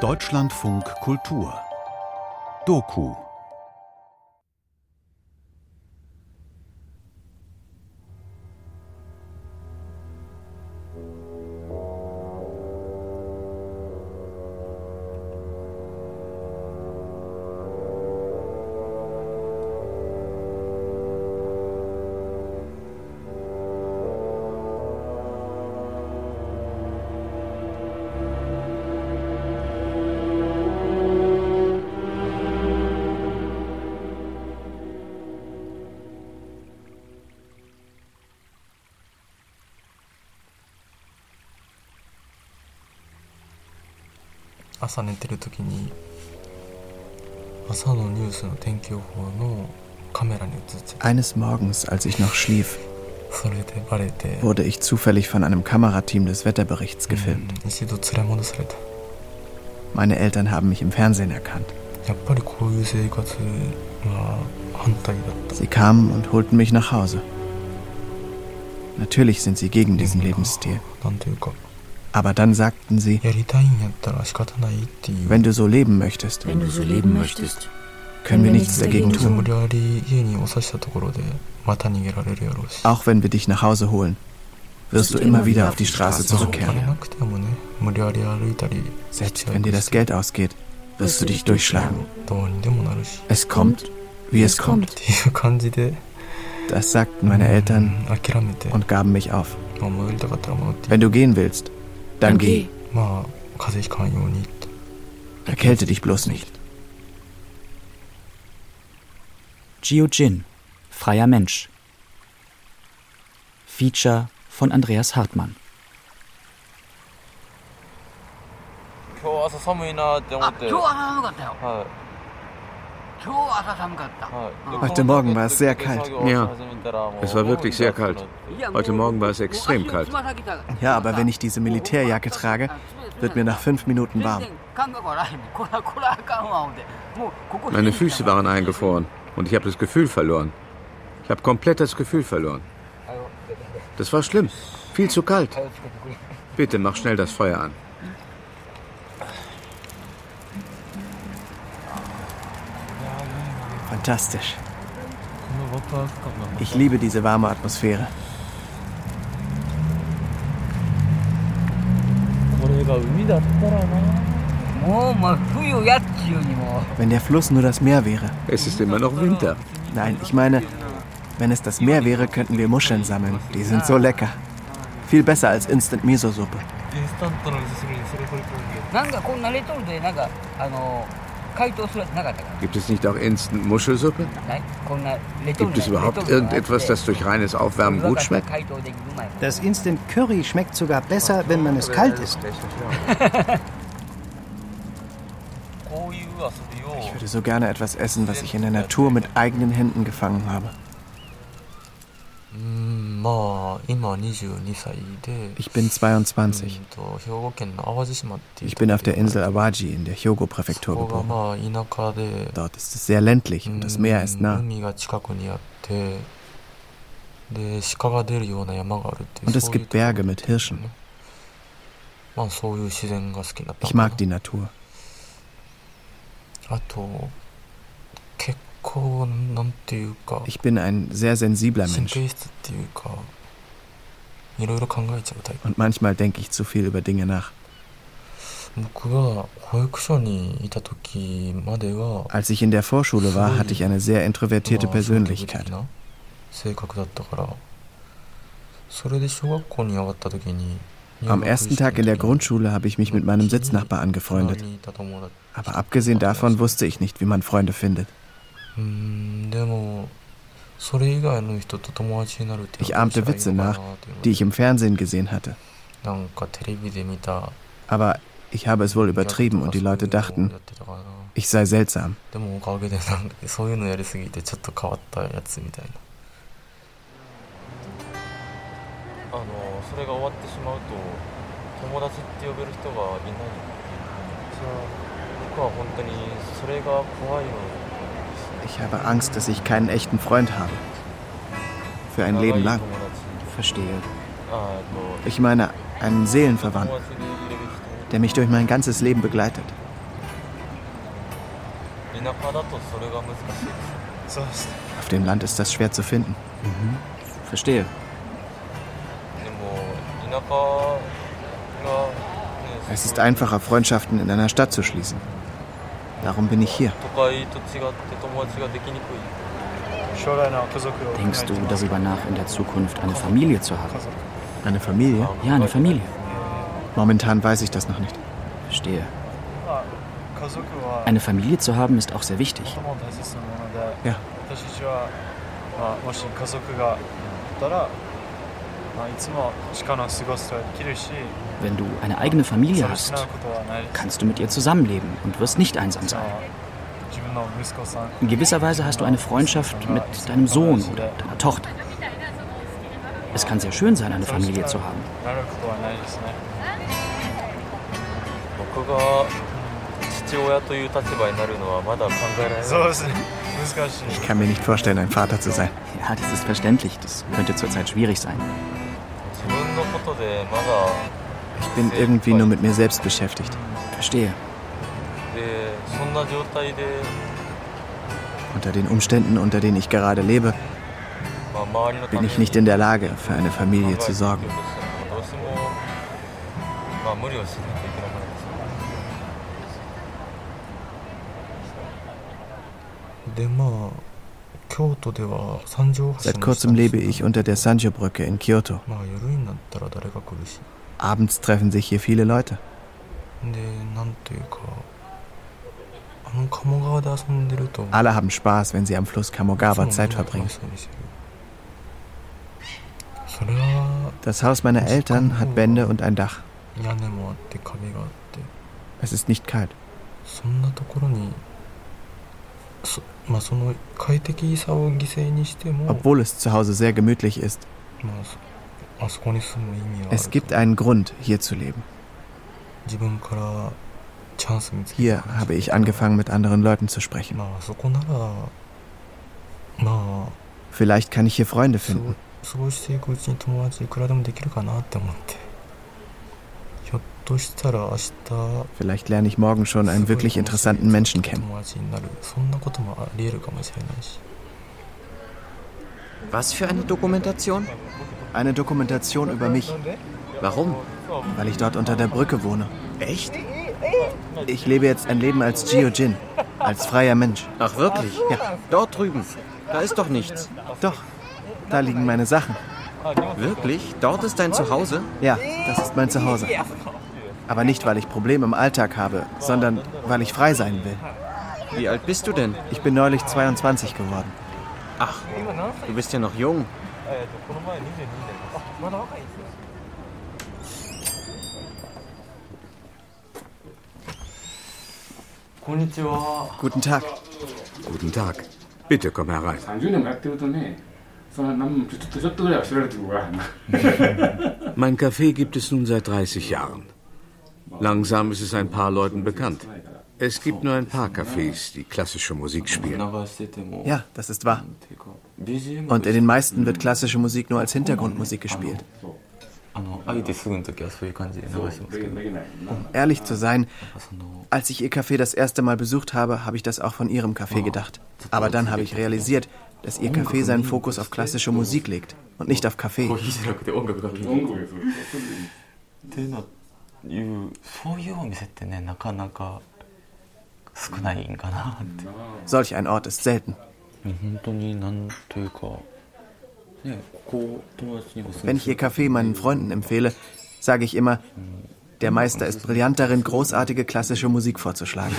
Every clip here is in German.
Deutschlandfunk Kultur. Doku Eines Morgens, als ich noch schlief, wurde ich zufällig von einem Kamerateam des Wetterberichts gefilmt. Meine Eltern haben mich im Fernsehen erkannt. Sie kamen und holten mich nach Hause. Natürlich sind sie gegen diesen Lebensstil. Aber dann sagten sie, wenn du so leben möchtest, wenn du so leben möchtest, können wir nichts dagegen tun. Auch wenn wir dich nach Hause holen, wirst du immer wieder auf die Straße zurückkehren. Selbst wenn dir das Geld ausgeht, wirst du dich durchschlagen. Es kommt, wie es kommt. Das sagten meine Eltern und gaben mich auf. Wenn du gehen willst, dann geh. Erkälte dich bloß nicht. Gio Jin, freier Mensch. Feature von Andreas Hartmann. Heute Morgen war es sehr kalt. Ja, es war wirklich sehr kalt. Heute Morgen war es extrem kalt. Ja, aber wenn ich diese Militärjacke trage, wird mir nach fünf Minuten warm. Meine Füße waren eingefroren und ich habe das Gefühl verloren. Ich habe komplett das Gefühl verloren. Das war schlimm. Viel zu kalt. Bitte mach schnell das Feuer an. Fantastisch. Ich liebe diese warme Atmosphäre. Wenn der Fluss nur das Meer wäre. Es ist immer noch Winter. Nein, ich meine, wenn es das Meer wäre, könnten wir Muscheln sammeln. Die sind so lecker. Viel besser als Instant Miso-Suppe. Gibt es nicht auch Instant Muschelsuppe? Gibt es überhaupt irgendetwas, das durch reines Aufwärmen gut schmeckt? Das Instant Curry schmeckt sogar besser, wenn man es kalt isst. Ich würde so gerne etwas essen, was ich in der Natur mit eigenen Händen gefangen habe. Ich bin 22. Ich bin auf der Insel Awaji in der Hyogo-Präfektur geboren. Dort ist es sehr ländlich und das Meer ist nah. Und es gibt Berge mit Hirschen. Ich mag die Natur. Ich bin ein sehr sensibler Mensch. Und manchmal denke ich zu viel über Dinge nach. Als ich in der Vorschule war, hatte ich eine sehr introvertierte Persönlichkeit. Am ersten Tag in der Grundschule habe ich mich mit meinem Sitznachbar angefreundet. Aber abgesehen davon wusste ich nicht, wie man Freunde findet. Ich ahmte Witze nach, die ich im Fernsehen gesehen hatte. Aber ich habe es wohl übertrieben und die Leute dachten, ich sei seltsam. Ich habe Angst, dass ich keinen echten Freund habe. Für ein Leben lang. Verstehe. Ich meine, einen Seelenverwandten. der mich durch mein ganzes Leben begleitet. Auf dem Land ist das schwer zu finden. Mhm. Verstehe. Es ist einfacher, Freundschaften in einer Stadt zu schließen. Darum bin ich hier. Denkst du darüber nach, in der Zukunft eine Familie zu haben? Eine Familie? Ja, eine Familie. Momentan weiß ich das noch nicht. Verstehe. Eine Familie zu haben ist auch sehr wichtig. Ja. Wenn du eine eigene Familie hast, kannst du mit ihr zusammenleben und wirst nicht einsam sein. In gewisser Weise hast du eine Freundschaft mit deinem Sohn oder deiner Tochter. Es kann sehr schön sein, eine Familie zu haben. Ich kann mir nicht vorstellen, ein Vater zu sein. Ja, das ist verständlich. Das könnte zurzeit schwierig sein. Ich bin irgendwie nur mit mir selbst beschäftigt. Verstehe. Unter den Umständen, unter denen ich gerade lebe, bin ich nicht in der Lage, für eine Familie zu sorgen. Seit kurzem lebe ich unter der Sanjo-Brücke in Kyoto. Abends treffen sich hier viele Leute. Alle haben Spaß, wenn sie am Fluss Kamogawa Zeit verbringen. Das Haus meiner Eltern hat Wände und ein Dach. Es ist nicht kalt. Obwohl es zu Hause sehr gemütlich ist. Es gibt einen Grund, hier zu leben. Hier habe ich angefangen, mit anderen Leuten zu sprechen. Vielleicht kann ich hier Freunde finden. Vielleicht lerne ich morgen schon einen wirklich interessanten Menschen kennen. Was für eine Dokumentation? Eine Dokumentation über mich. Warum? Weil ich dort unter der Brücke wohne. Echt? Ich lebe jetzt ein Leben als Jin, als freier Mensch. Ach wirklich? Ja. Dort drüben. Da ist doch nichts. Doch. Da liegen meine Sachen. Wirklich? Dort ist dein Zuhause? Ja, das ist mein Zuhause. Aber nicht, weil ich Probleme im Alltag habe, sondern weil ich frei sein will. Wie alt bist du denn? Ich bin neulich 22 geworden. Ach, du bist ja noch jung. Guten Tag. Guten Tag. Bitte komm herein. Mein Café gibt es nun seit 30 Jahren. Langsam ist es ein paar Leuten bekannt. Es gibt nur ein paar Cafés, die klassische Musik spielen. Ja, das ist wahr. Und in den meisten wird klassische Musik nur als Hintergrundmusik gespielt. Um ehrlich zu sein, als ich Ihr Café das erste Mal besucht habe, habe ich das auch von Ihrem Café gedacht. Aber dann habe ich realisiert, dass Ihr Café seinen Fokus auf klassische Musik legt und nicht auf Kaffee. Solch ein Ort ist selten. Wenn ich Ihr Café meinen Freunden empfehle, sage ich immer, der Meister ist brillant darin, großartige klassische Musik vorzuschlagen.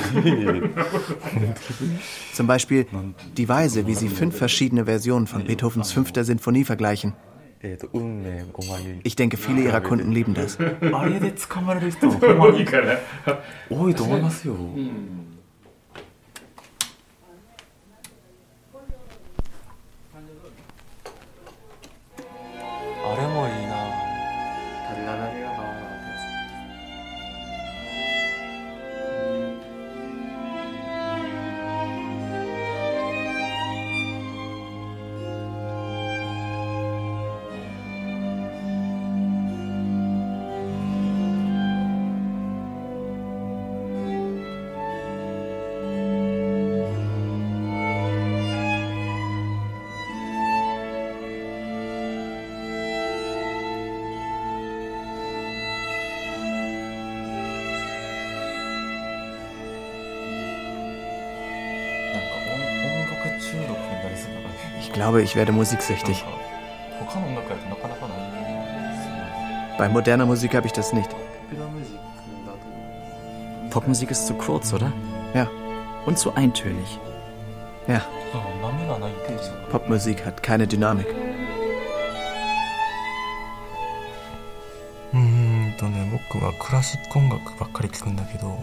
Zum Beispiel die Weise, wie sie fünf verschiedene Versionen von Beethovens fünfter Sinfonie vergleichen. Ich denke, viele ihrer Kunden lieben das. Ich glaube, ich werde musiksüchtig. Bei moderner Musik habe ich das nicht. Popmusik ist zu kurz, oder? Ja. Und zu eintönig. Ja. Popmusik hat keine Dynamik.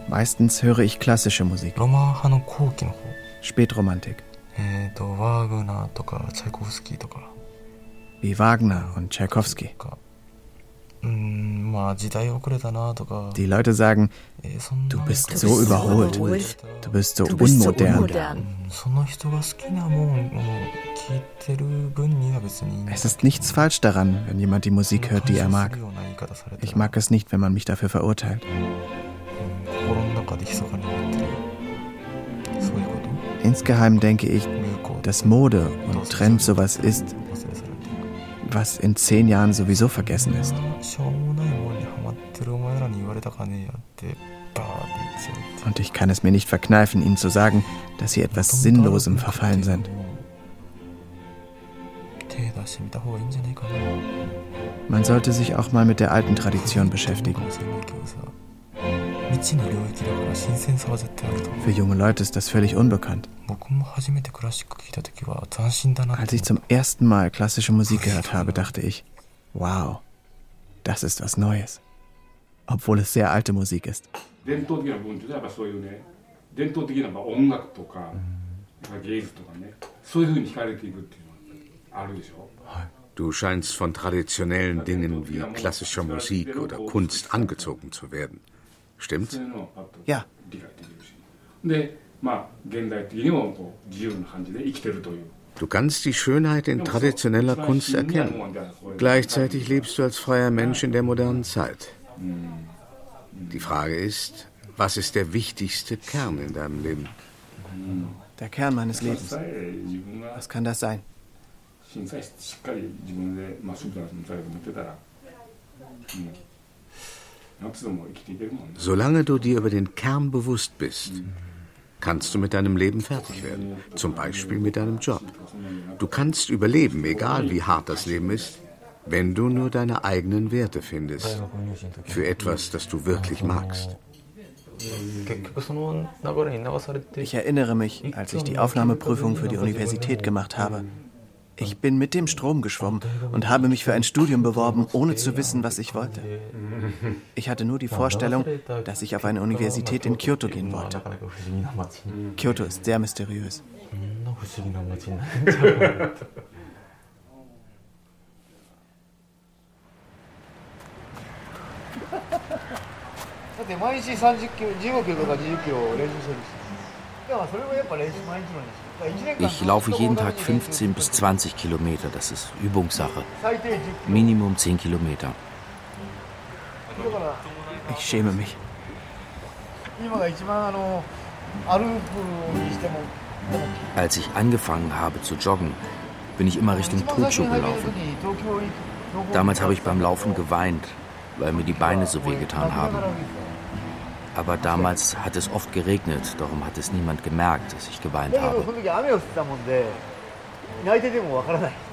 Meistens höre ich klassische Musik. Spätromantik. Wie Wagner und Tchaikovsky. Die Leute sagen, du bist so überholt, du bist so unmodern. Es ist nichts falsch daran, wenn jemand die Musik hört, die er mag. Ich mag es nicht, wenn man mich dafür verurteilt. Insgeheim denke ich, dass Mode und Trend sowas ist, was in zehn Jahren sowieso vergessen ist. Und ich kann es mir nicht verkneifen, Ihnen zu sagen, dass Sie etwas Sinnlosem verfallen sind. Man sollte sich auch mal mit der alten Tradition beschäftigen. Für junge Leute ist das völlig unbekannt. Als ich zum ersten Mal klassische Musik gehört habe, dachte ich, wow, das ist was Neues. Obwohl es sehr alte Musik ist. Du scheinst von traditionellen Dingen wie klassischer Musik oder Kunst angezogen zu werden. Stimmt's? Ja. Du kannst die Schönheit in traditioneller Kunst erkennen. Gleichzeitig lebst du als freier Mensch in der modernen Zeit. Die Frage ist, was ist der wichtigste Kern in deinem Leben? Der Kern meines Lebens. Was kann das sein? Solange du dir über den Kern bewusst bist, kannst du mit deinem Leben fertig werden. Zum Beispiel mit deinem Job. Du kannst überleben, egal wie hart das Leben ist, wenn du nur deine eigenen Werte findest. Für etwas, das du wirklich magst. Ich erinnere mich, als ich die Aufnahmeprüfung für die Universität gemacht habe. Ich bin mit dem Strom geschwommen und habe mich für ein Studium beworben, ohne zu wissen, was ich wollte. Ich hatte nur die Vorstellung, dass ich auf eine Universität in Kyoto gehen wollte. Kyoto ist sehr mysteriös. だって毎日30キロ15キロとか20キロ練習してるしだからそれもやっぱ練習毎日の練習 ich laufe jeden Tag 15 bis 20 Kilometer. Das ist Übungssache. Minimum 10 Kilometer. Ich schäme mich. Als ich angefangen habe zu joggen, bin ich immer Richtung Tokio gelaufen. Damals habe ich beim Laufen geweint, weil mir die Beine so wehgetan haben. Aber damals hat es oft geregnet, darum hat es niemand gemerkt, dass ich geweint habe.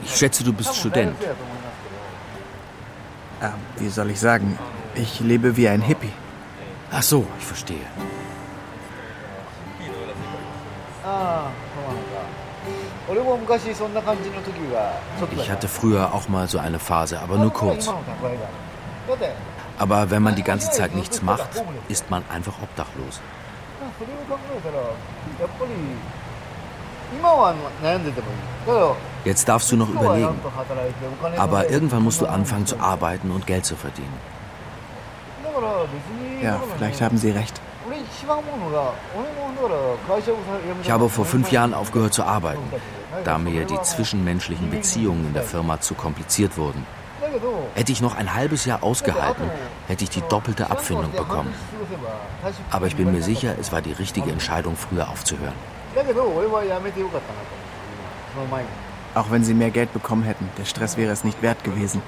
Ich schätze, du bist Student. Ah, wie soll ich sagen? Ich lebe wie ein Hippie. Ach so, ich verstehe. Ich hatte früher auch mal so eine Phase, aber nur kurz. Aber wenn man die ganze Zeit nichts macht, ist man einfach obdachlos. Jetzt darfst du noch überlegen. Aber irgendwann musst du anfangen zu arbeiten und Geld zu verdienen. Ja, vielleicht haben Sie recht. Ich habe vor fünf Jahren aufgehört zu arbeiten, da mir die zwischenmenschlichen Beziehungen in der Firma zu kompliziert wurden. Hätte ich noch ein halbes Jahr ausgehalten, hätte ich die doppelte Abfindung bekommen. Aber ich bin mir sicher, es war die richtige Entscheidung, früher aufzuhören. Auch wenn sie mehr Geld bekommen hätten, der Stress wäre es nicht wert gewesen.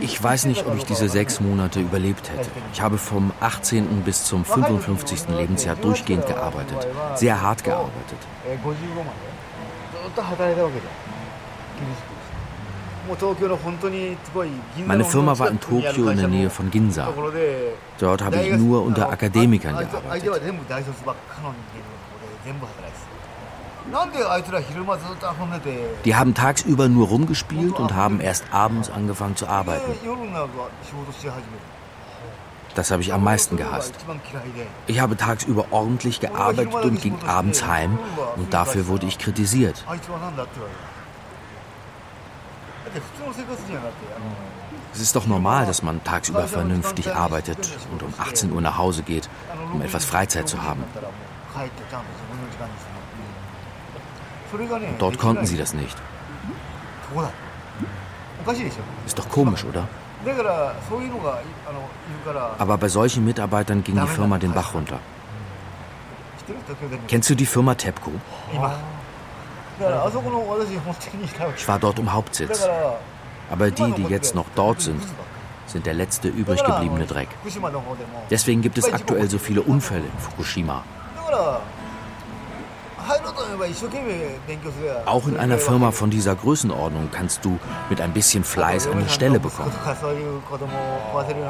Ich weiß nicht, ob ich diese sechs Monate überlebt hätte. Ich habe vom 18. bis zum 55. Lebensjahr durchgehend gearbeitet. Sehr hart gearbeitet. Meine Firma war in Tokio in der Nähe von Ginza. Dort habe ich nur unter Akademikern gearbeitet. Die haben tagsüber nur rumgespielt und haben erst abends angefangen zu arbeiten. Das habe ich am meisten gehasst. Ich habe tagsüber ordentlich gearbeitet und ging abends heim und dafür wurde ich kritisiert. Es ist doch normal, dass man tagsüber vernünftig arbeitet und um 18 Uhr nach Hause geht, um etwas Freizeit zu haben. Dort konnten sie das nicht. Ist doch komisch, oder? Aber bei solchen Mitarbeitern ging die Firma den Bach runter. Kennst du die Firma TEPCO? Ich war dort im Hauptsitz. Aber die, die jetzt noch dort sind, sind der letzte übrig gebliebene Dreck. Deswegen gibt es aktuell so viele Unfälle in Fukushima. Auch in einer Firma von dieser Größenordnung kannst du mit ein bisschen Fleiß eine Stelle bekommen.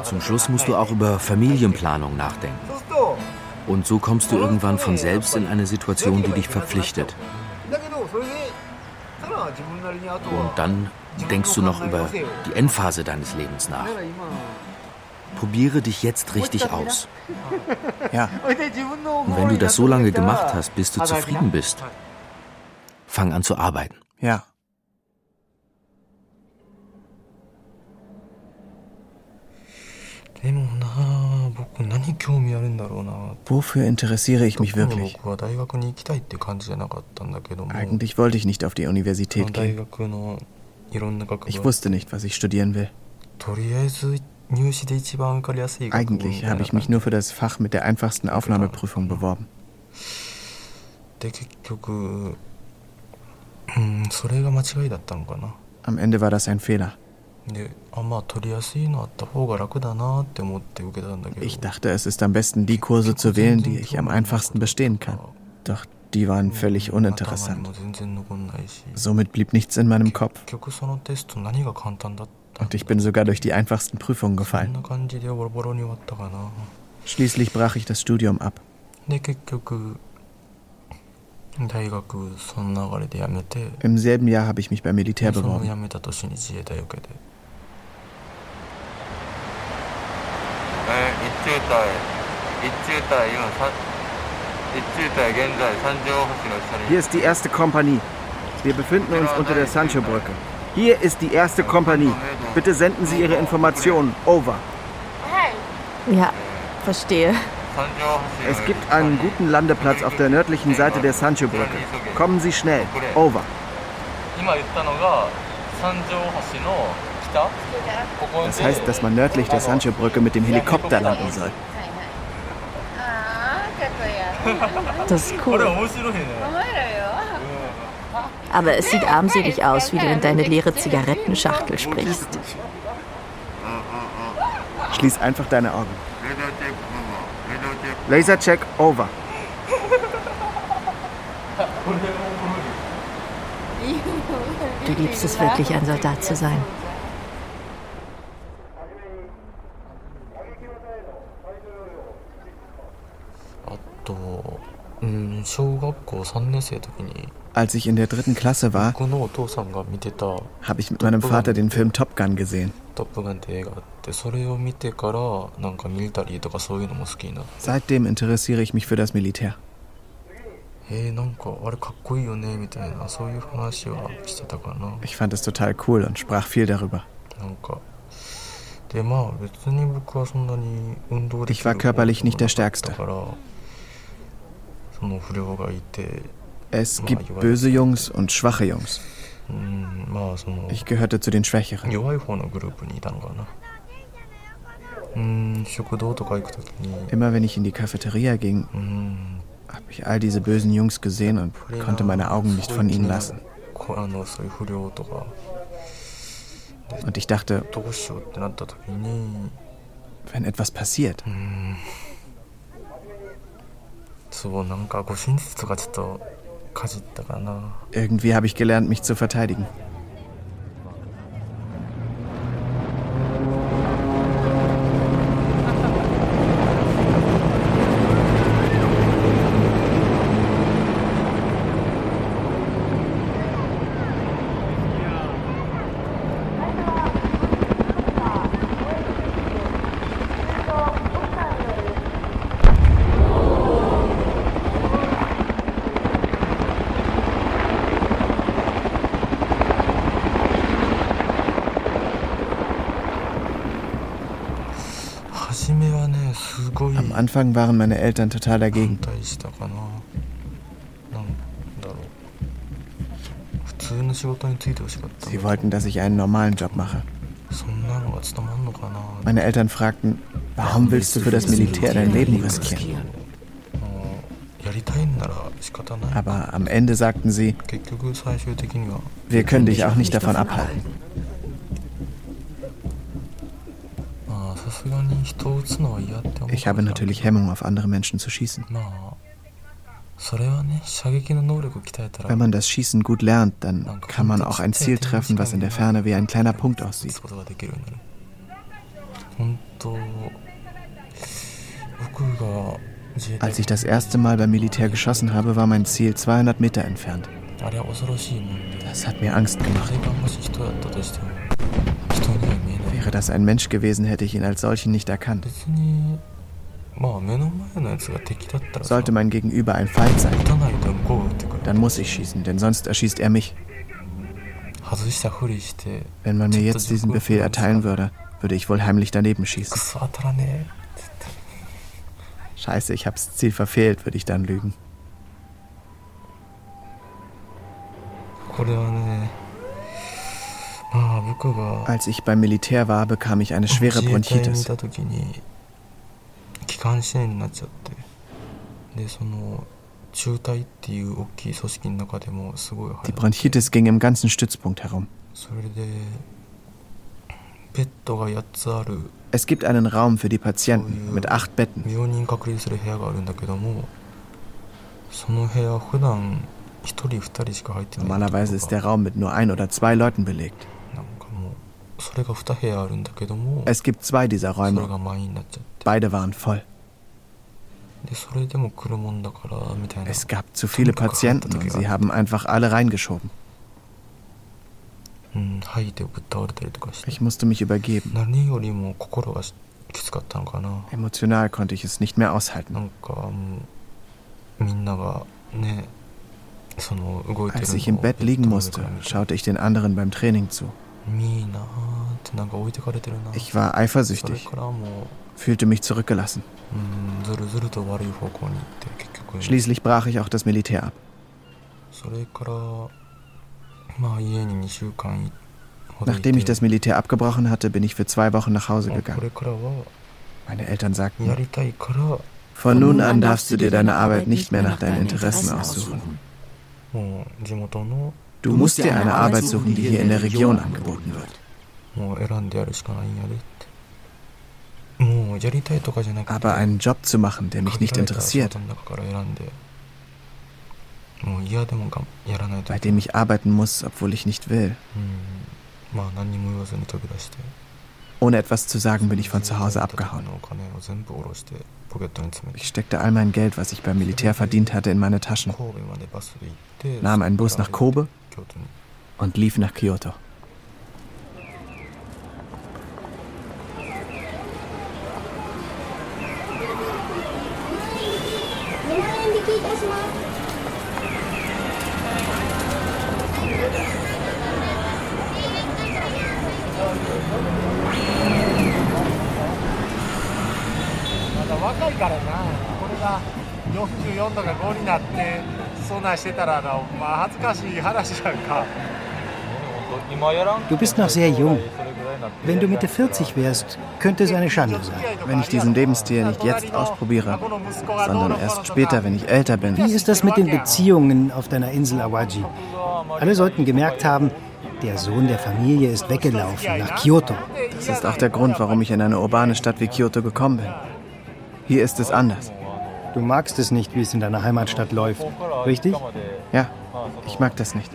Zum Schluss musst du auch über Familienplanung nachdenken. Und so kommst du irgendwann von selbst in eine Situation, die dich verpflichtet. Und dann denkst du noch über die Endphase deines Lebens nach. Probiere dich jetzt richtig aus. Ja. Und wenn du das so lange gemacht hast, bis du zufrieden bist, fang an zu arbeiten. Ja. Wofür interessiere ich mich wirklich? Eigentlich wollte ich nicht auf die Universität gehen. Ich wusste nicht, was ich studieren will. Eigentlich habe ich mich nur für das Fach mit der einfachsten Aufnahmeprüfung beworben. Am Ende war das ein Fehler. Ich dachte, es ist am besten, die Kurse zu wählen, die ich am einfachsten bestehen kann. Doch die waren völlig uninteressant. Somit blieb nichts in meinem Kopf. Und ich bin sogar durch die einfachsten Prüfungen gefallen. Schließlich brach ich das Studium ab. Im selben Jahr habe ich mich beim Militär beworben. Hier ist die erste Kompanie. Wir befinden uns unter der Sancho-Brücke. Hier ist die erste Kompanie. Bitte senden Sie Ihre Informationen. Over. Ja, verstehe. Es gibt einen guten Landeplatz auf der nördlichen Seite der Sancho-Brücke. Kommen Sie schnell. Over. Das heißt, dass man nördlich der Sancho-Brücke mit dem Helikopter landen soll. Das ist cool. Aber es sieht armselig aus, wie du in deine leere Zigarettenschachtel sprichst. Schließ einfach deine Augen. Lasercheck over. Du liebst es wirklich, ein Soldat zu sein. Als ich in der dritten Klasse war, habe ich mit meinem Vater den Film Top Gun gesehen. Seitdem interessiere ich mich für das Militär. Ich fand es total cool und sprach viel darüber. Ich war körperlich nicht der Stärkste. Es gibt böse Jungs und schwache Jungs. Ich gehörte zu den Schwächeren. Immer wenn ich in die Cafeteria ging, habe ich all diese bösen Jungs gesehen und konnte meine Augen nicht von ihnen lassen. Und ich dachte, wenn etwas passiert. Irgendwie habe ich gelernt, mich zu verteidigen. Am Anfang waren meine Eltern total dagegen. Sie wollten, dass ich einen normalen Job mache. Meine Eltern fragten, warum willst du für das Militär dein Leben riskieren? Aber am Ende sagten sie, wir können dich auch nicht davon abhalten. Ich habe natürlich Hemmung, auf andere Menschen zu schießen. Wenn man das Schießen gut lernt, dann kann man auch ein Ziel treffen, was in der Ferne wie ein kleiner Punkt aussieht. Als ich das erste Mal beim Militär geschossen habe, war mein Ziel 200 Meter entfernt. Das hat mir Angst gemacht. Wäre das ein Mensch gewesen, hätte ich ihn als solchen nicht erkannt. Sollte mein Gegenüber ein Feind sein, dann muss ich schießen, denn sonst erschießt er mich. Wenn man mir jetzt diesen Befehl erteilen würde, würde ich wohl heimlich daneben schießen. Scheiße, ich hab's Ziel verfehlt, würde ich dann lügen. Als ich beim Militär war, bekam ich eine schwere Bronchitis. Die Bronchitis ging im ganzen Stützpunkt herum. Es gibt einen Raum für die Patienten mit acht Betten. Normalerweise ist der Raum mit nur ein oder zwei Leuten belegt. Es gibt zwei dieser Räume. Beide waren voll. Es gab zu viele Patienten und sie haben einfach alle reingeschoben. Ich musste mich übergeben. Emotional konnte ich es nicht mehr aushalten. Als ich im Bett liegen musste, schaute ich den anderen beim Training zu. Ich war eifersüchtig, fühlte mich zurückgelassen. Schließlich brach ich auch das Militär ab. Nachdem ich das Militär abgebrochen hatte, bin ich für zwei Wochen nach Hause gegangen. Meine Eltern sagten, von nun an darfst du dir deine Arbeit nicht mehr nach deinen Interessen aussuchen. Du musst dir eine Arbeit suchen, die hier in der Region angeboten wird. Aber einen Job zu machen, der mich nicht interessiert, bei dem ich arbeiten muss, obwohl ich nicht will. Ohne etwas zu sagen, bin ich von zu Hause abgehauen. Ich steckte all mein Geld, was ich beim Militär verdient hatte, in meine Taschen, nahm einen Bus nach Kobe und lief nach Kyoto. Du bist noch sehr jung. Wenn du Mitte 40 wärst, könnte es eine Schande sein. Wenn ich diesen Lebensstil nicht jetzt ausprobiere, sondern erst später, wenn ich älter bin. Wie ist das mit den Beziehungen auf deiner Insel Awaji? Alle sollten gemerkt haben, Der Sohn der Familie ist weggelaufen nach Kyoto. Das ist auch der Grund, warum ich in eine urbane Stadt wie Kyoto gekommen bin. Hier ist es anders. Du magst es nicht, wie es in deiner Heimatstadt läuft, richtig? Ja, ich mag das nicht.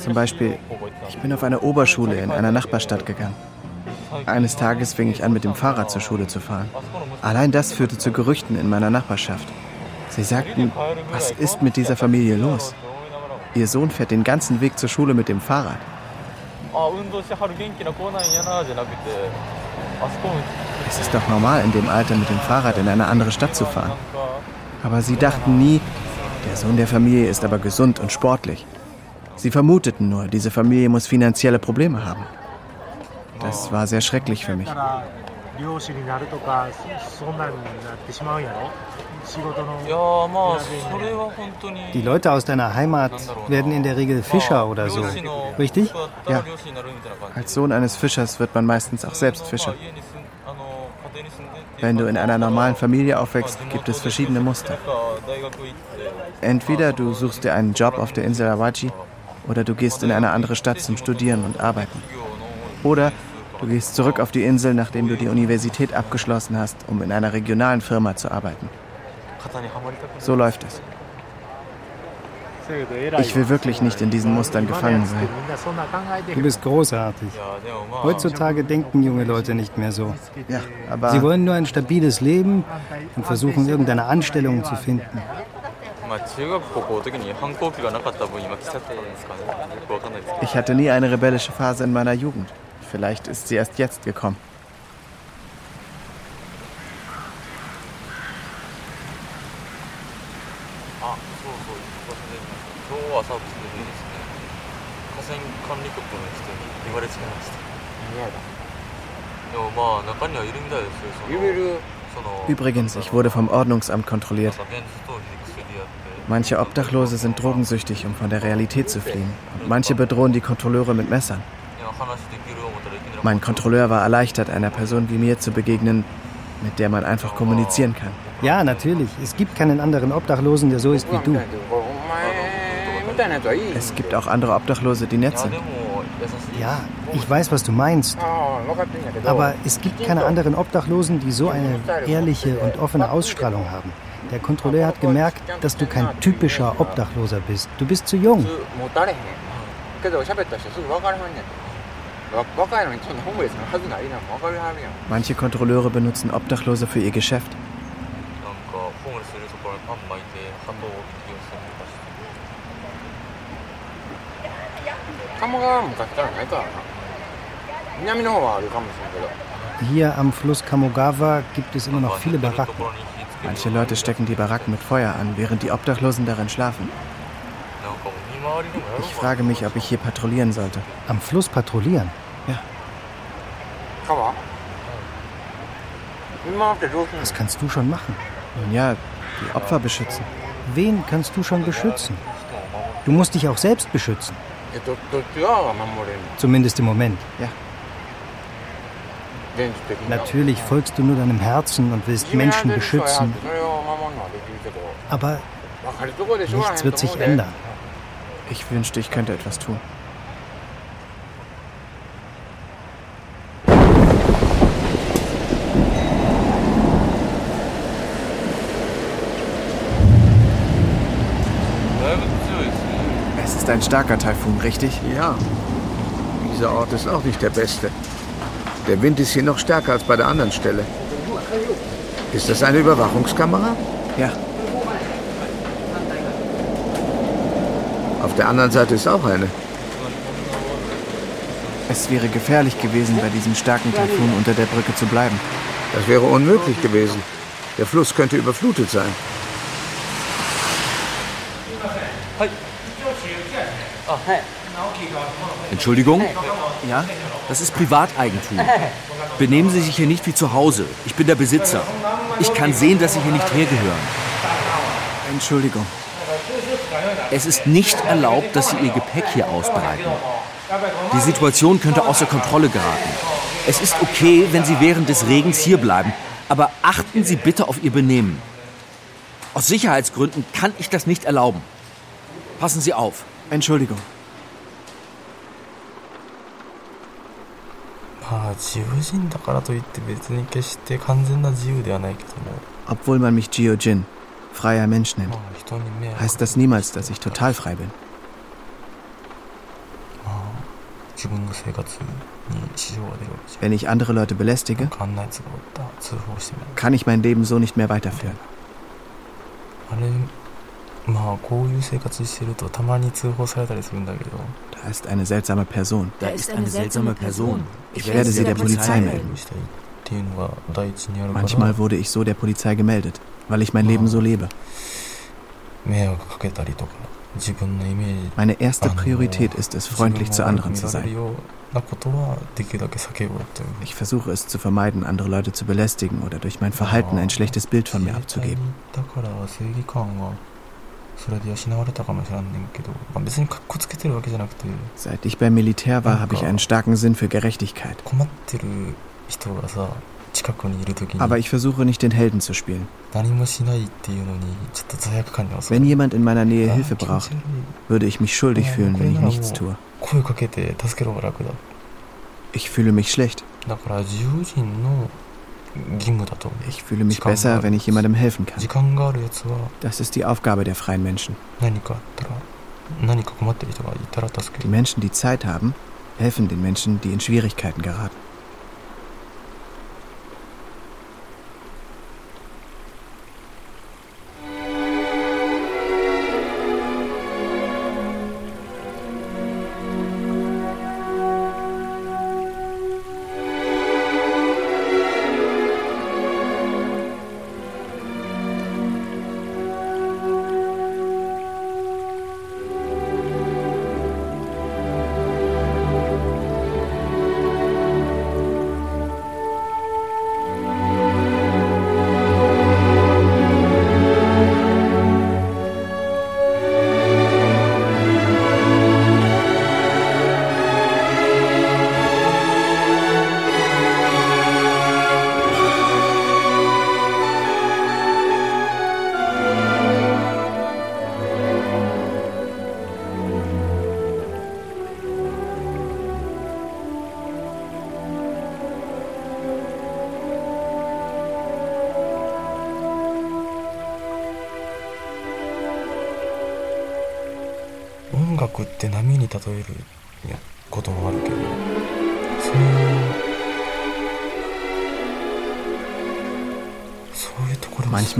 Zum Beispiel, ich bin auf eine Oberschule in einer Nachbarstadt gegangen. Eines Tages fing ich an, mit dem Fahrrad zur Schule zu fahren. Allein das führte zu Gerüchten in meiner Nachbarschaft. Sie sagten, was ist mit dieser Familie los? Ihr Sohn fährt den ganzen Weg zur Schule mit dem Fahrrad. Es ist doch normal, in dem Alter mit dem Fahrrad in eine andere Stadt zu fahren. Aber sie dachten nie, der Sohn der Familie ist aber gesund und sportlich. Sie vermuteten nur, diese Familie muss finanzielle Probleme haben. Das war sehr schrecklich für mich. Die Leute aus deiner Heimat werden in der Regel Fischer oder so, richtig? Ja. Als Sohn eines Fischers wird man meistens auch selbst Fischer. Wenn du in einer normalen Familie aufwächst, gibt es verschiedene Muster. Entweder du suchst dir einen Job auf der Insel Awaji oder du gehst in eine andere Stadt zum Studieren und Arbeiten. Oder du gehst zurück auf die Insel, nachdem du die Universität abgeschlossen hast, um in einer regionalen Firma zu arbeiten. So läuft es. Ich will wirklich nicht in diesen Mustern gefangen sein. Du bist großartig. Heutzutage denken junge Leute nicht mehr so. Ja, aber Sie wollen nur ein stabiles Leben und versuchen irgendeine Anstellung zu finden. Ich hatte nie eine rebellische Phase in meiner Jugend. Vielleicht ist sie erst jetzt gekommen. Übrigens, ich wurde vom Ordnungsamt kontrolliert. Manche Obdachlose sind drogensüchtig, um von der Realität zu fliehen. Und manche bedrohen die Kontrolleure mit Messern. Mein Kontrolleur war erleichtert, einer Person wie mir zu begegnen, mit der man einfach kommunizieren kann. Ja, natürlich. Es gibt keinen anderen Obdachlosen, der so ist wie du. Es gibt auch andere Obdachlose, die nett sind. Ja, ich weiß, was du meinst. Aber es gibt keine anderen Obdachlosen, die so eine ehrliche und offene Ausstrahlung haben. Der Kontrolleur hat gemerkt, dass du kein typischer Obdachloser bist. Du bist zu jung. Manche Kontrolleure benutzen Obdachlose für ihr Geschäft. Hier am Fluss Kamogawa gibt es immer noch viele Baracken. Manche Leute stecken die Baracken mit Feuer an, während die Obdachlosen darin schlafen. Ich frage mich, ob ich hier patrouillieren sollte. Am Fluss patrouillieren? Ja. Was kannst du schon machen? Nun ja, die Opfer beschützen. Wen kannst du schon beschützen? Du musst dich auch selbst beschützen. Zumindest im Moment. Ja. Natürlich folgst du nur deinem Herzen und willst Menschen beschützen. Aber nichts wird sich ändern. Ich wünschte, ich könnte etwas tun. Es ist ein starker Taifun, richtig? Ja. Dieser Ort ist auch nicht der beste. Der Wind ist hier noch stärker als bei der anderen Stelle. Ist das eine Überwachungskamera? Ja. Auf der anderen Seite ist auch eine. Es wäre gefährlich gewesen, bei diesem starken Taifun unter der Brücke zu bleiben. Das wäre unmöglich gewesen. Der Fluss könnte überflutet sein. Entschuldigung? Ja? Das ist Privateigentum. Benehmen Sie sich hier nicht wie zu Hause. Ich bin der Besitzer. Ich kann sehen, dass Sie hier nicht hergehören. Entschuldigung. Es ist nicht erlaubt, dass Sie Ihr Gepäck hier ausbreiten. Die Situation könnte außer Kontrolle geraten. Es ist okay, wenn Sie während des Regens hier bleiben, aber achten Sie bitte auf Ihr Benehmen. Aus Sicherheitsgründen kann ich das nicht erlauben. Passen Sie auf. Entschuldigung. Obwohl man mich Jiojin, freier Mensch nennt, heißt das niemals, dass ich total frei bin. Wenn ich andere Leute belästige, kann ich mein Leben so nicht mehr weiterführen. Da ist eine seltsame Person. Da ist eine seltsame Person. Ich werde sie der Polizei melden. Manchmal wurde ich so der Polizei gemeldet, weil ich mein Leben so lebe. Meine erste Priorität ist es, freundlich zu anderen zu sein. Ich versuche es zu vermeiden, andere Leute zu belästigen oder durch mein Verhalten ein schlechtes Bild von mir abzugeben. Seit ich beim Militär war, habe ich einen starken Sinn für Gerechtigkeit. Aber ich versuche nicht den Helden zu spielen. Wenn jemand in meiner Nähe Hilfe braucht, würde ich mich schuldig fühlen, wenn ich nichts tue. Ich fühle mich schlecht. Ich fühle mich besser, wenn ich jemandem helfen kann. Das ist die Aufgabe der freien Menschen. Die Menschen, die Zeit haben, helfen den Menschen, die in Schwierigkeiten geraten.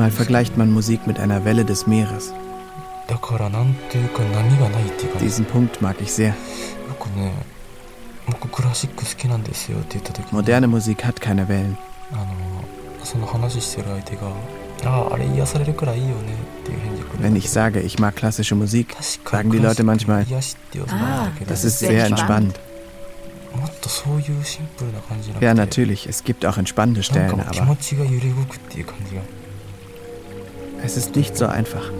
Manchmal vergleicht man Musik mit einer Welle des Meeres. Diesen Punkt mag ich sehr. Moderne Musik hat keine Wellen. Wenn ich sage, ich mag klassische Musik, sagen die Leute manchmal, ah, das ist sehr entspannend. Ja, natürlich, es gibt auch entspannende Stellen, aber es ist nicht so einfach.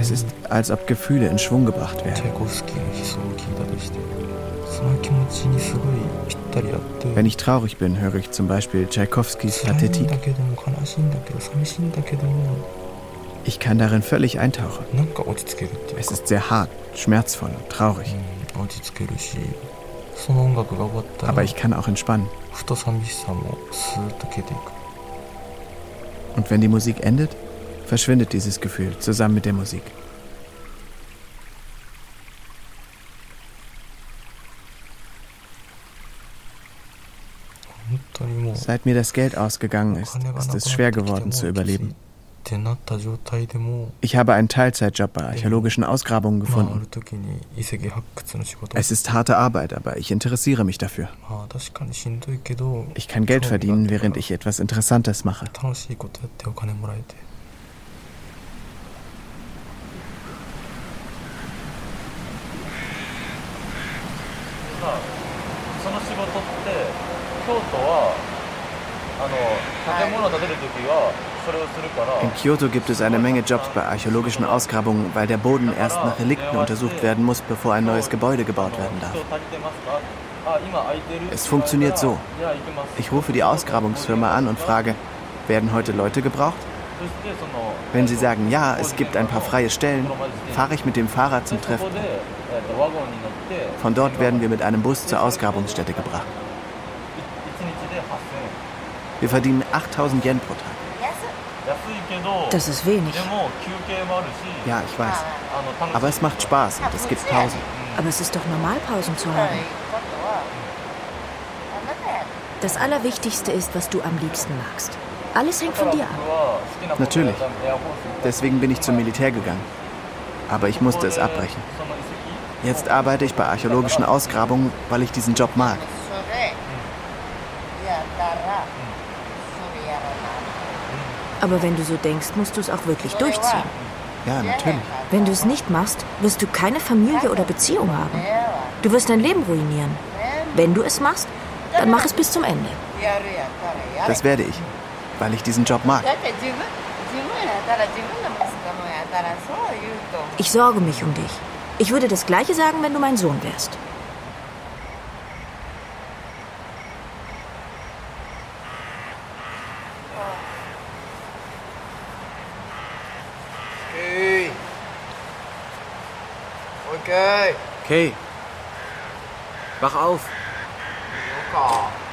Es ist, als ob Gefühle in Schwung gebracht werden. Wenn ich traurig bin, höre ich zum Beispiel Tchaikovskis Pathetik. Ich kann darin völlig eintauchen. Es ist sehr hart, schmerzvoll und traurig. Aber ich kann auch entspannen. Und wenn die Musik endet, verschwindet dieses Gefühl zusammen mit der Musik. Seit mir das Geld ausgegangen ist, ist es schwer geworden zu überleben. Ich habe einen Teilzeitjob bei archäologischen Ausgrabungen gefunden. Es ist harte Arbeit, aber ich interessiere mich dafür. Ich kann Geld verdienen, während ich etwas Interessantes mache. In Kyoto gibt es eine Menge Jobs bei archäologischen Ausgrabungen, weil der Boden erst nach Relikten untersucht werden muss, bevor ein neues Gebäude gebaut werden darf. Es funktioniert so. Ich rufe die Ausgrabungsfirma an und frage, werden heute Leute gebraucht? Wenn sie sagen, ja, es gibt ein paar freie Stellen, fahre ich mit dem Fahrrad zum Treffpunkt. Von dort werden wir mit einem Bus zur Ausgrabungsstätte gebracht. Wir verdienen 8000 Yen pro Tag. Das ist wenig. Ja, ich weiß. Aber es macht Spaß und es gibt Pausen. Aber es ist doch normal, Pausen zu haben. Das Allerwichtigste ist, was du am liebsten magst. Alles hängt von dir ab. Natürlich. Deswegen bin ich zum Militär gegangen. Aber ich musste es abbrechen. Jetzt arbeite ich bei archäologischen Ausgrabungen, weil ich diesen Job mag. Aber wenn du so denkst, musst du es auch wirklich durchziehen. Ja, natürlich. Wenn du es nicht machst, wirst du keine Familie oder Beziehung haben. Du wirst dein Leben ruinieren. Wenn du es machst, dann mach es bis zum Ende. Das werde ich, weil ich diesen Job mag. Ich sorge mich um dich. Ich würde das Gleiche sagen, wenn du mein Sohn wärst. Okay. Okay. Wach auf.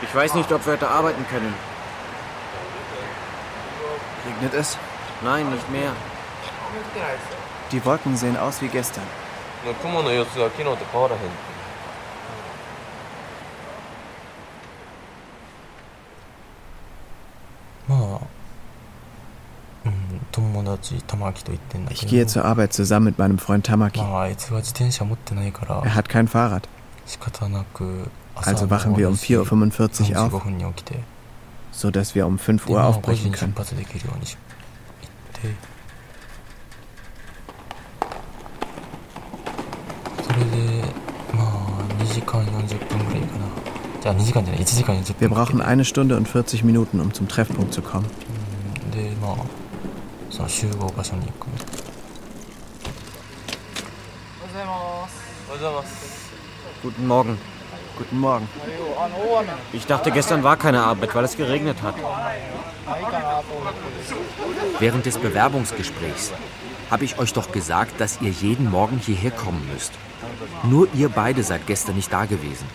Ich weiß nicht, ob wir heute arbeiten können. Regnet es? Nein, nicht mehr. Die Wolken sehen aus wie gestern. Ich gehe zur Arbeit zusammen mit meinem Freund Tamaki. Er hat kein Fahrrad. Also wachen wir um 4.45 Uhr auf, so dass wir um 5 Uhr aufbrechen können. Wir brauchen eine Stunde und 40 Minuten, um zum Treffpunkt zu kommen. Guten Morgen. Guten Morgen. Ich dachte, gestern war keine Arbeit, weil es geregnet hat. Während des Bewerbungsgesprächs habe ich euch doch gesagt, dass ihr jeden Morgen hierher kommen müsst. Nur ihr beide seid gestern nicht da gewesen.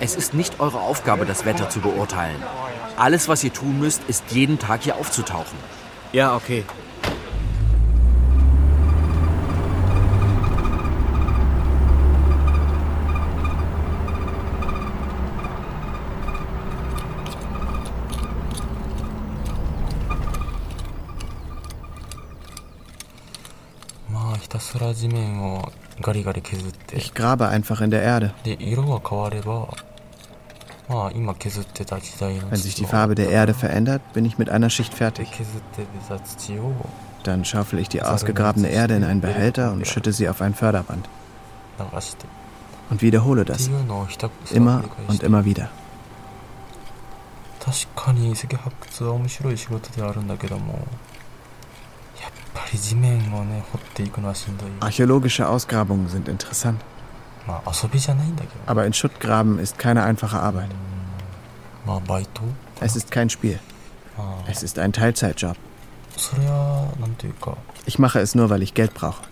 Es ist nicht eure Aufgabe, das Wetter zu beurteilen. Alles, was ihr tun müsst, ist jeden Tag hier aufzutauchen. Ja, okay. Ich grabe einfach in der Erde. Wenn sich die Farbe der Erde verändert, bin ich mit einer Schicht fertig. Dann schaufel ich die ausgegrabene Erde in einen Behälter und schütte sie auf ein Förderband. Und wiederhole das. Immer und immer wieder. Archäologische Ausgrabungen sind interessant. Aber in Schuttgraben ist keine einfache Arbeit. Es ist kein Spiel. Es ist ein Teilzeitjob. Ich mache es nur, weil ich Geld brauche.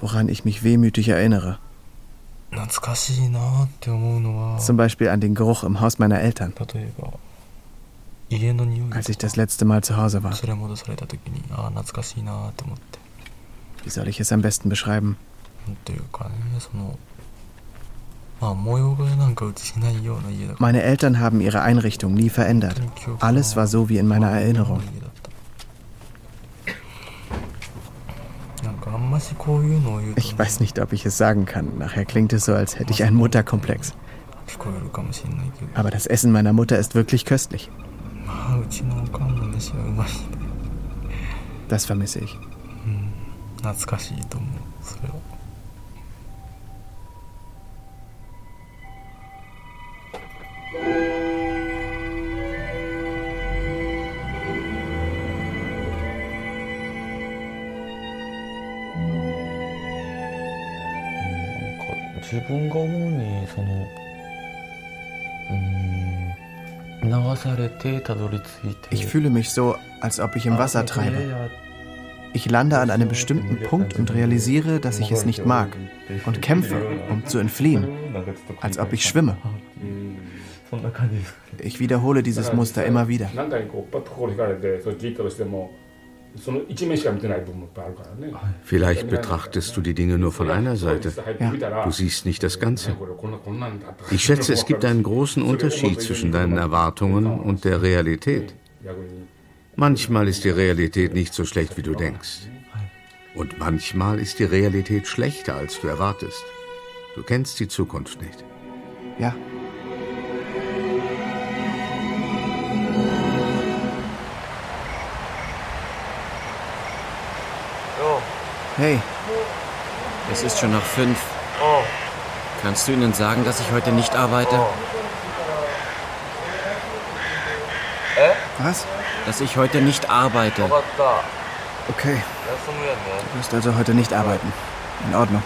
Woran ich mich wehmütig erinnere. Zum Beispiel an den Geruch im Haus meiner Eltern. Als ich das letzte Mal zu Hause war. Wie soll ich es am besten beschreiben? Meine Eltern haben ihre Einrichtung nie verändert. Alles war so wie in meiner Erinnerung. Ich weiß nicht, ob ich es sagen kann. Nachher klingt es so, als hätte ich einen Mutterkomplex. Aber das Essen meiner Mutter ist wirklich köstlich. うちのおかんの飯はうまい。ね Das vermisse ich. うん。懐かしいと思うそれは。なんか自分が思うにその Ich fühle mich so, als ob ich im Wasser treibe. Ich lande an einem bestimmten Punkt und realisiere, dass ich es nicht mag und kämpfe, um zu entfliehen, als ob ich schwimme. Ich wiederhole dieses Muster immer wieder. Vielleicht betrachtest du die Dinge nur von einer Seite. Ja. Du siehst nicht das Ganze. Ich schätze, es gibt einen großen Unterschied zwischen deinen Erwartungen und der Realität. Manchmal ist die Realität nicht so schlecht, wie du denkst. Und manchmal ist die Realität schlechter, als du erwartest. Du kennst die Zukunft nicht. Ja. Hey. Es ist schon nach fünf. Kannst du ihnen sagen, dass ich heute nicht arbeite? Was? Dass ich heute nicht arbeite. Okay. Du wirst also heute nicht arbeiten. In Ordnung.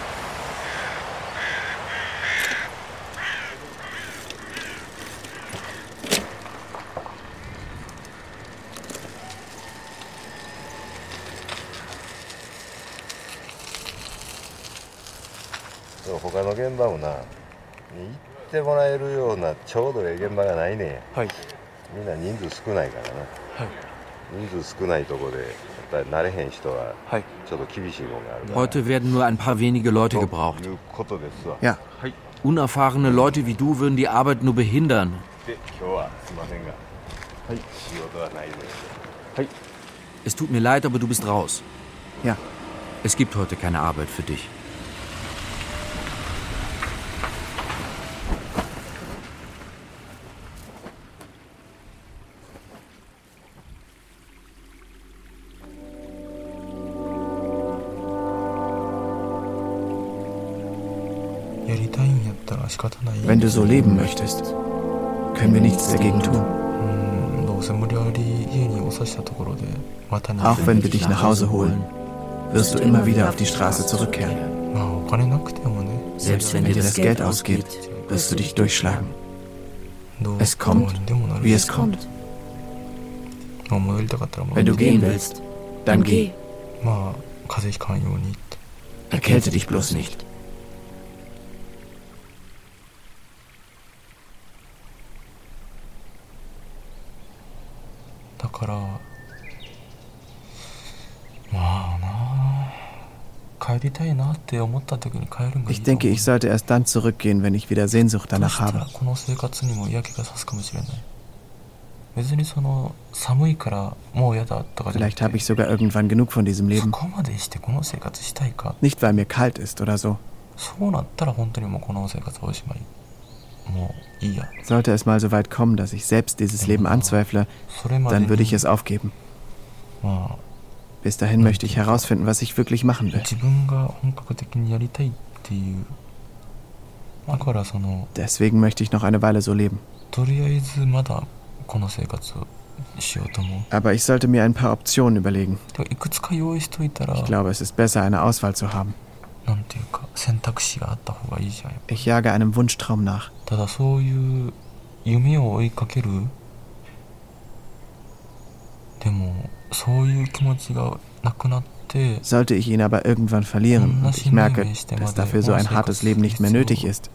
ちょうどええ現場がないねはいみんな人数少ないからなはい人数少ないとこでやっぱり慣れへん人はちょっと厳しいもんがあるから Heute werden nur ein paar wenige Leute gebraucht. ということですわ Ja. Unerfahrene Leute wie du würden die Arbeit nur behindern. で今日はすいませんがはい仕事はないのではい Es tut mir leid, aber du bist raus. Ja. Es gibt heute keine Arbeit für dich. Wenn du so leben möchtest, können wir nichts dagegen tun. Auch wenn wir dich nach Hause holen, wirst du immer wieder auf die Straße zurückkehren. Selbst wenn dir das Geld ausgeht, wirst du dich durchschlagen. Es kommt, wie es kommt. Wenn du gehen willst, dann geh. Erkälte dich bloß nicht. Ich denke, ich sollte erst dann zurückgehen, wenn ich wieder Sehnsucht danach habe. Vielleicht habe ich sogar irgendwann genug von diesem Leben. Nicht, weil mir kalt ist oder so. Sollte es mal so weit kommen, dass ich selbst dieses Leben anzweifle, dann würde ich es aufgeben. Bis dahin möchte ich herausfinden, was ich wirklich machen will. Deswegen möchte ich noch eine Weile so leben. Aber ich sollte mir ein paar Optionen überlegen. Ich glaube, es ist besser, eine Auswahl zu haben. Ich jage einem Wunschtraum nach. Sollte ich ihn aber irgendwann verlieren und ich merke, dass dafür so ein hartes Leben nicht mehr nötig ist.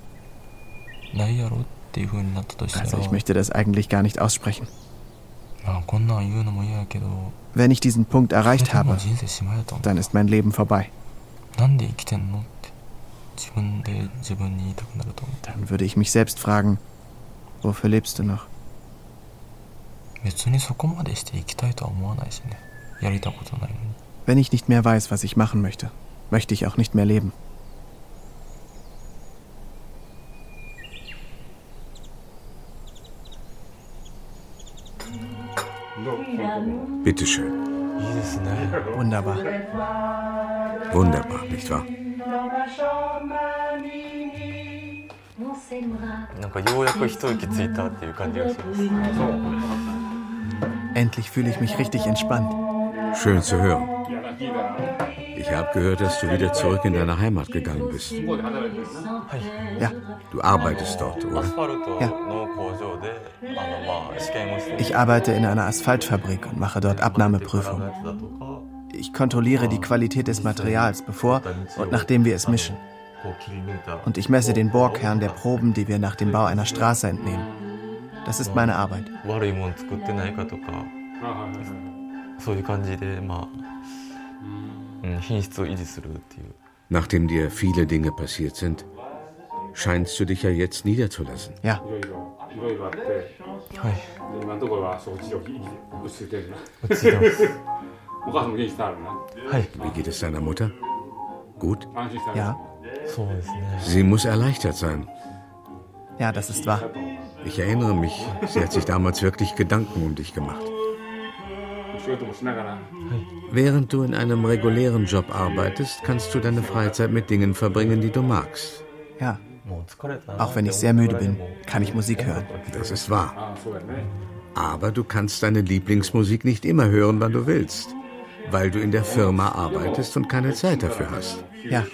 Also ich möchte das eigentlich gar nicht aussprechen. Wenn ich diesen Punkt erreicht habe, dann ist mein Leben vorbei. Dann würde ich mich selbst fragen, wofür lebst du noch? Wenn ich nicht mehr weiß, was ich machen möchte, möchte ich auch nicht mehr leben. Bitte schön. Wunderbar. Wunderbar, nicht wahr? なんかようやく一息ついたっていう感じがします。 Endlich fühle ich mich richtig entspannt. Schön zu hören. Ich habe gehört, dass du wieder zurück in deine Heimat gegangen bist. Ja. Du arbeitest dort, oder? Ja. Ich arbeite in einer Asphaltfabrik und mache dort Abnahmeprüfungen. Ich kontrolliere die Qualität des Materials, bevor und nachdem wir es mischen. Und ich messe den Bohrkern der Proben, die wir nach dem Bau einer Straße entnehmen. Das ist meine Arbeit. Nachdem dir viele Dinge passiert sind, scheinst du dich ja jetzt niederzulassen. Ja. Wie geht es deiner Mutter? Gut? Ja. Sie muss erleichtert sein. Ja, das ist wahr. Ich erinnere mich, sie hat sich damals wirklich Gedanken um dich gemacht. Während du in einem regulären Job arbeitest, kannst du deine Freizeit mit Dingen verbringen, die du magst. Ja. Auch wenn ich sehr müde bin, kann ich Musik hören. Das ist wahr. Aber du kannst deine Lieblingsmusik nicht immer hören, wann du willst, weil du in der Firma arbeitest und keine Zeit dafür hast. Ja.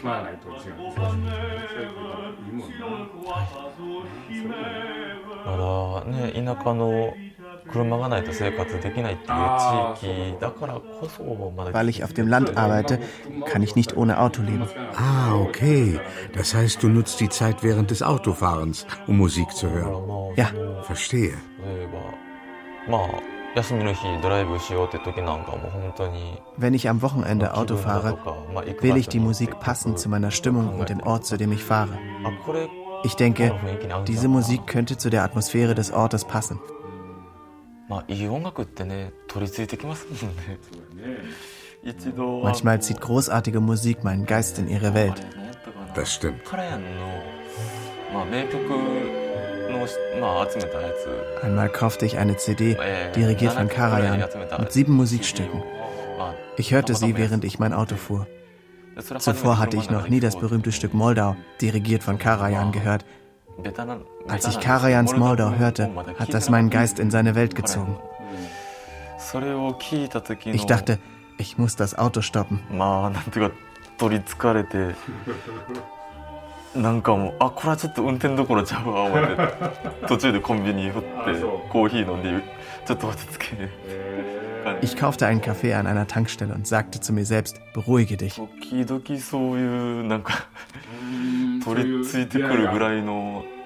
だからね田舎の車がないと生活できないっていう地域だからこそまだ Weil ich auf dem Land arbeite, kann ich nicht ohne Auto leben. Ah, okay. Das heißt, du nutzt die Zeit während des Autofahrens, um Musik zu hören. Ja. Verstehe. 例えばまあ休みの日ドライブしようって時なんかも本当に Wenn ich am Wochenende Auto fahre, wähle ich die Musik passend zu meiner Stimmung und dem Ort, zu dem ich fahre. あこれ Ich denke, diese Musik könnte zu der Atmosphäre des Ortes passen. Manchmal zieht großartige Musik meinen Geist in ihre Welt. Das stimmt. Einmal kaufte ich eine CD, dirigiert von Karajan, mit sieben Musikstücken. Ich hörte sie, während ich mein Auto fuhr. Zuvor hatte ich noch nie das berühmte Stück Moldau, dirigiert von Karajan, gehört. Als ich Karajans Moldau hörte, hat das meinen Geist in seine Welt gezogen. Ich dachte, ich muss das Auto stoppen. Ich kaufte einen Kaffee an einer Tankstelle und sagte zu mir selbst, beruhige dich.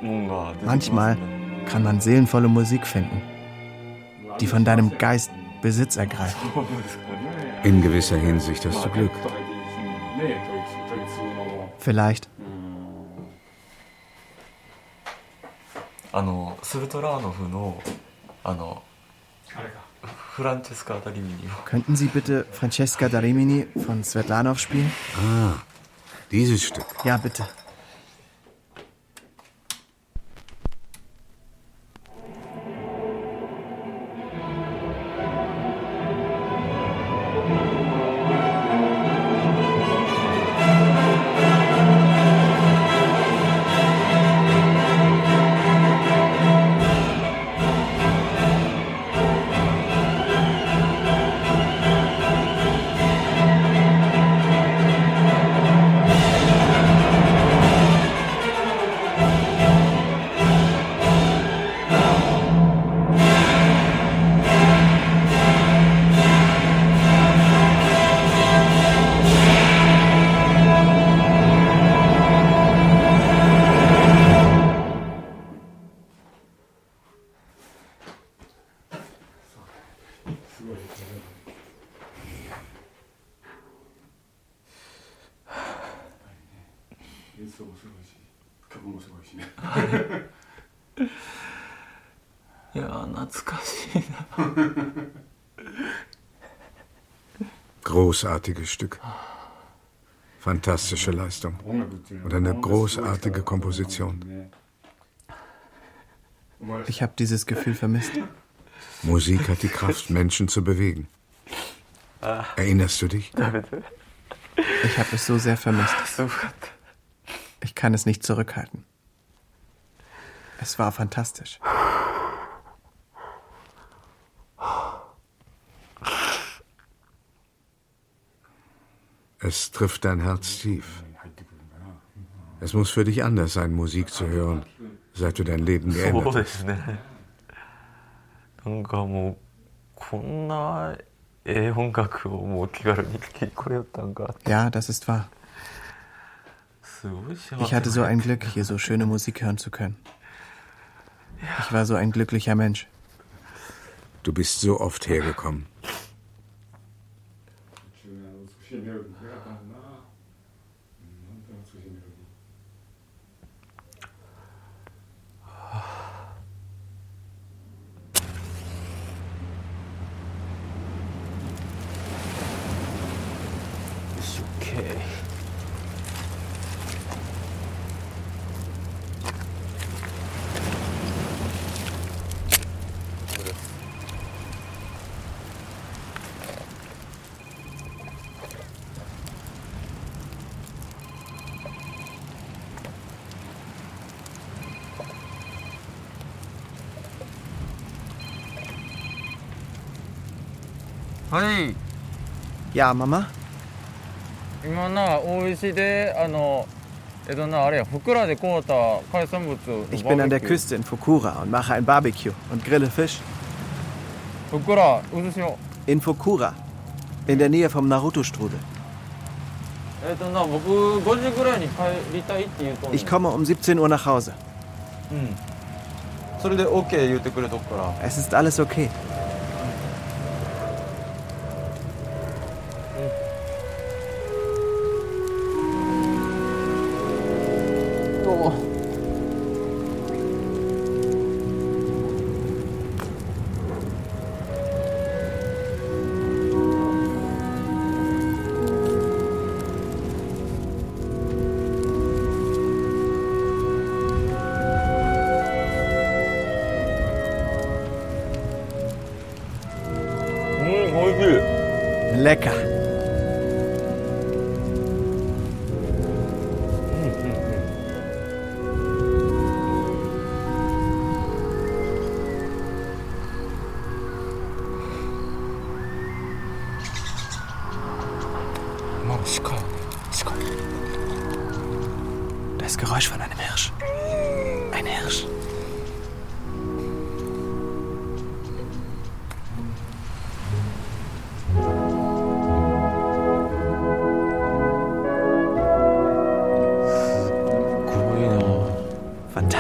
Mm, Manchmal kann man seelenvolle Musik finden, die von deinem Geist Besitz ergreift. In gewisser Hinsicht hast du Glück. Vielleicht. Francesca da Rimini. Könnten Sie bitte Francesca da Rimini von Svetlanov spielen? Ah, dieses Stück. Ja, bitte. Großartiges Stück. Fantastische Leistung. Und eine großartige Komposition. Ich habe dieses Gefühl vermisst. Musik hat die Kraft, Menschen zu bewegen. Erinnerst du dich? Ich habe es so sehr vermisst. Ich kann es nicht zurückhalten. Es war fantastisch. Es trifft dein Herz tief. Es muss für dich anders sein, Musik zu hören, seit du dein Leben geändert hast. Ja, das ist wahr. Ich hatte so ein Glück, hier so schöne Musik hören zu können. Ich war so ein glücklicher Mensch. Du bist so oft hergekommen. Ja, Mama? Ich bin an der Küste in Fukura und mache ein Barbecue und grille Fisch. In Fukura, in der Nähe vom Naruto-Strudel. Ich komme um 17 Uhr nach Hause. Es ist alles okay.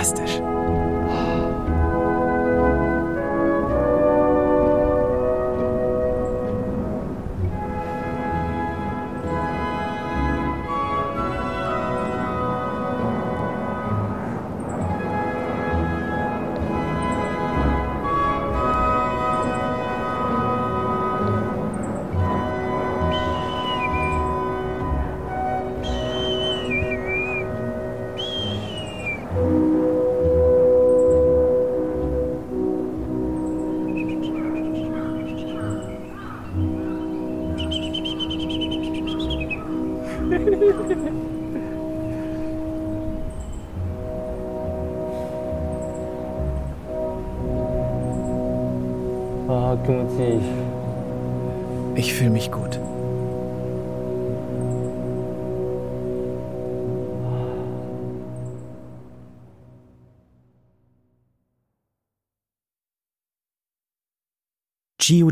Fantastisch.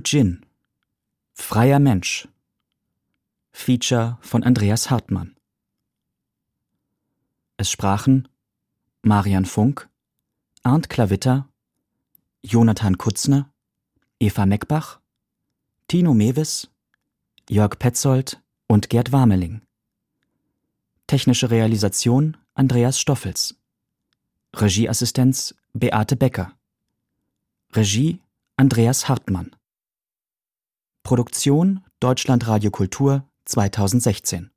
Jin Freier Mensch Feature von Andreas Hartmann Es sprachen Marian Funk, Arndt Klavitter, Jonathan Kutzner, Eva Meckbach, Tino Mewes, Jörg Petzold und Gerd Warmeling. Technische Realisation Andreas Stoffels. Regieassistenz Beate Becker. Regie Andreas Hartmann. Produktion Deutschlandradio Kultur 2016